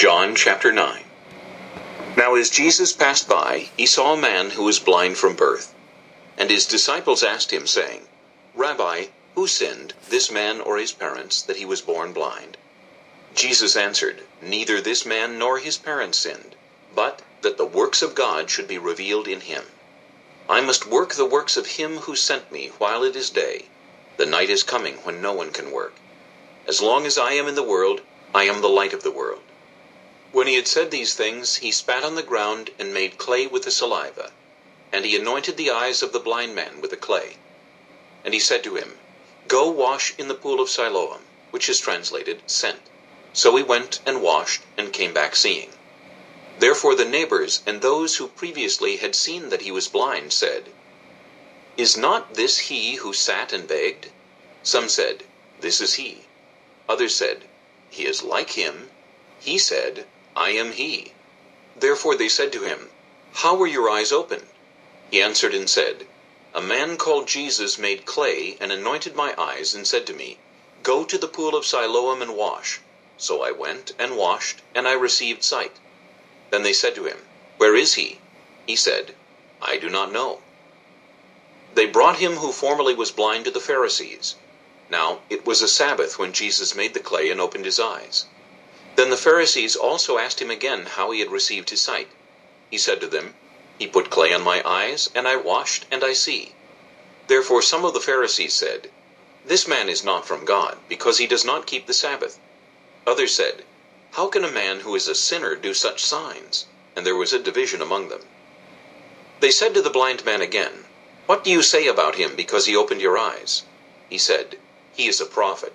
John chapter 9. Now as Jesus passed by, he saw a man who was blind from birth. And his disciples asked him, saying, Rabbi, who sinned, this man or his parents, that he was born blind? Jesus answered, Neither this man nor his parents sinned, but that the works of God should be revealed in him. I must work the works of him who sent me while it is day. The night is coming when no one can work. As long as I am in the world, I am the light of the world. When he had said these things, he spat on the ground and made clay with the saliva. And he anointed the eyes of the blind man with the clay. And he said to him, Go wash in the pool of Siloam, which is translated, sent. So he went and washed, and came back seeing. Therefore the neighbors and those who previously had seen that he was blind said, Is not this he who sat and begged? Some said, This is he. Others said, He is like him. He said, I am he. Therefore they said to him, How were your eyes opened? He answered and said, A man called Jesus made clay and anointed my eyes and said to me, Go to the pool of Siloam and wash. So I went and washed, and I received sight. Then they said to him, Where is he? He said, I do not know. They brought him who formerly was blind to the Pharisees. Now it was a Sabbath when Jesus made the clay and opened his eyes. Then the Pharisees also asked him again how he had received his sight. He said to them, He put clay on my eyes, and I washed, and I see. Therefore some of the Pharisees said, This man is not from God, because he does not keep the Sabbath. Others said, How can a man who is a sinner do such signs? And there was a division among them. They said to the blind man again, What do you say about him because he opened your eyes? He said, He is a prophet.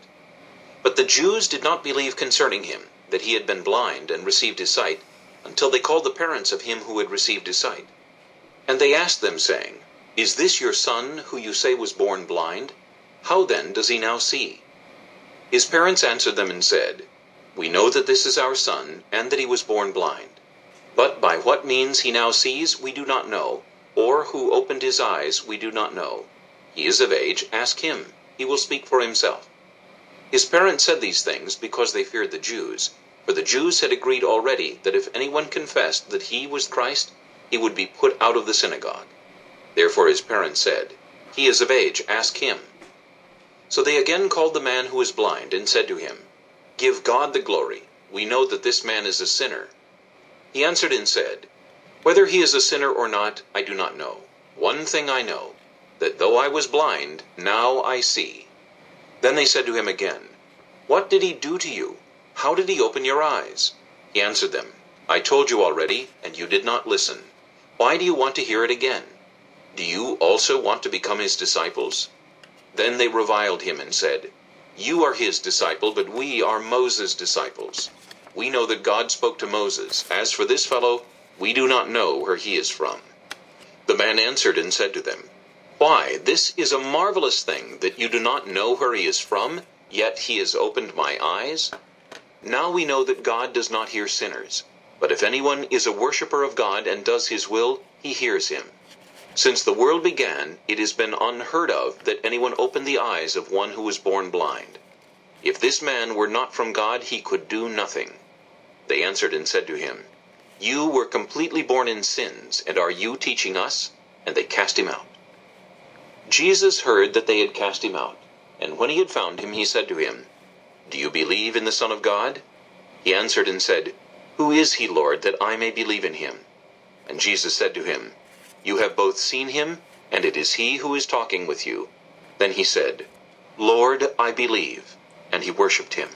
But the Jews did not believe concerning him, that he had been blind and received his sight, until they called the parents of him who had received his sight. And they asked them, saying, Is this your son, who you say was born blind? How then does he now see? His parents answered them and said, We know that this is our son, and that he was born blind. But by what means he now sees, we do not know, or who opened his eyes, we do not know. He is of age, ask him, he will speak for himself. His parents said these things because they feared the Jews, for the Jews had agreed already that if anyone confessed that he was Christ, he would be put out of the synagogue. Therefore his parents said, He is of age, ask him. So they again called the man who was blind, and said to him, Give God the glory. We know that this man is a sinner. He answered and said, Whether he is a sinner or not, I do not know. One thing I know, that though I was blind, now I see. Then they said to him again, What did he do to you? How did he open your eyes? He answered them, I told you already, and you did not listen. Why do you want to hear it again? Do you also want to become his disciples? Then they reviled him and said, You are his disciple, but we are Moses' disciples. We know that God spoke to Moses. As for this fellow, we do not know where he is from. The man answered and said to them, Why, this is a marvelous thing that you do not know where he is from, yet he has opened my eyes. Now we know that God does not hear sinners, but if anyone is a worshipper of God and does his will, he hears him. Since the world began, it has been unheard of that anyone opened the eyes of one who was born blind. If this man were not from God, he could do nothing. They answered and said to him, You were completely born in sins, and are you teaching us? And they cast him out. Jesus heard that they had cast him out, and when he had found him, he said to him, Do you believe in the Son of God? He answered and said, Who is he, Lord, that I may believe in him? And Jesus said to him, You have both seen him, and it is he who is talking with you. Then he said, Lord, I believe. And he worshipped him.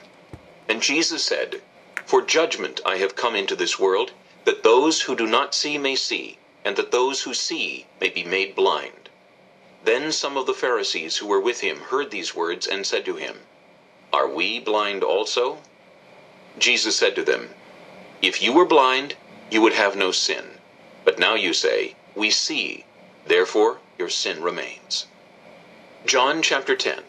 And Jesus said, For judgment I have come into this world, that those who do not see may see, and that those who see may be made blind. Then some of the Pharisees who were with him heard these words, and said to him, Are we blind also? Jesus said to them, If you were blind, you would have no sin. But now you say, We see, therefore your sin remains. John chapter 10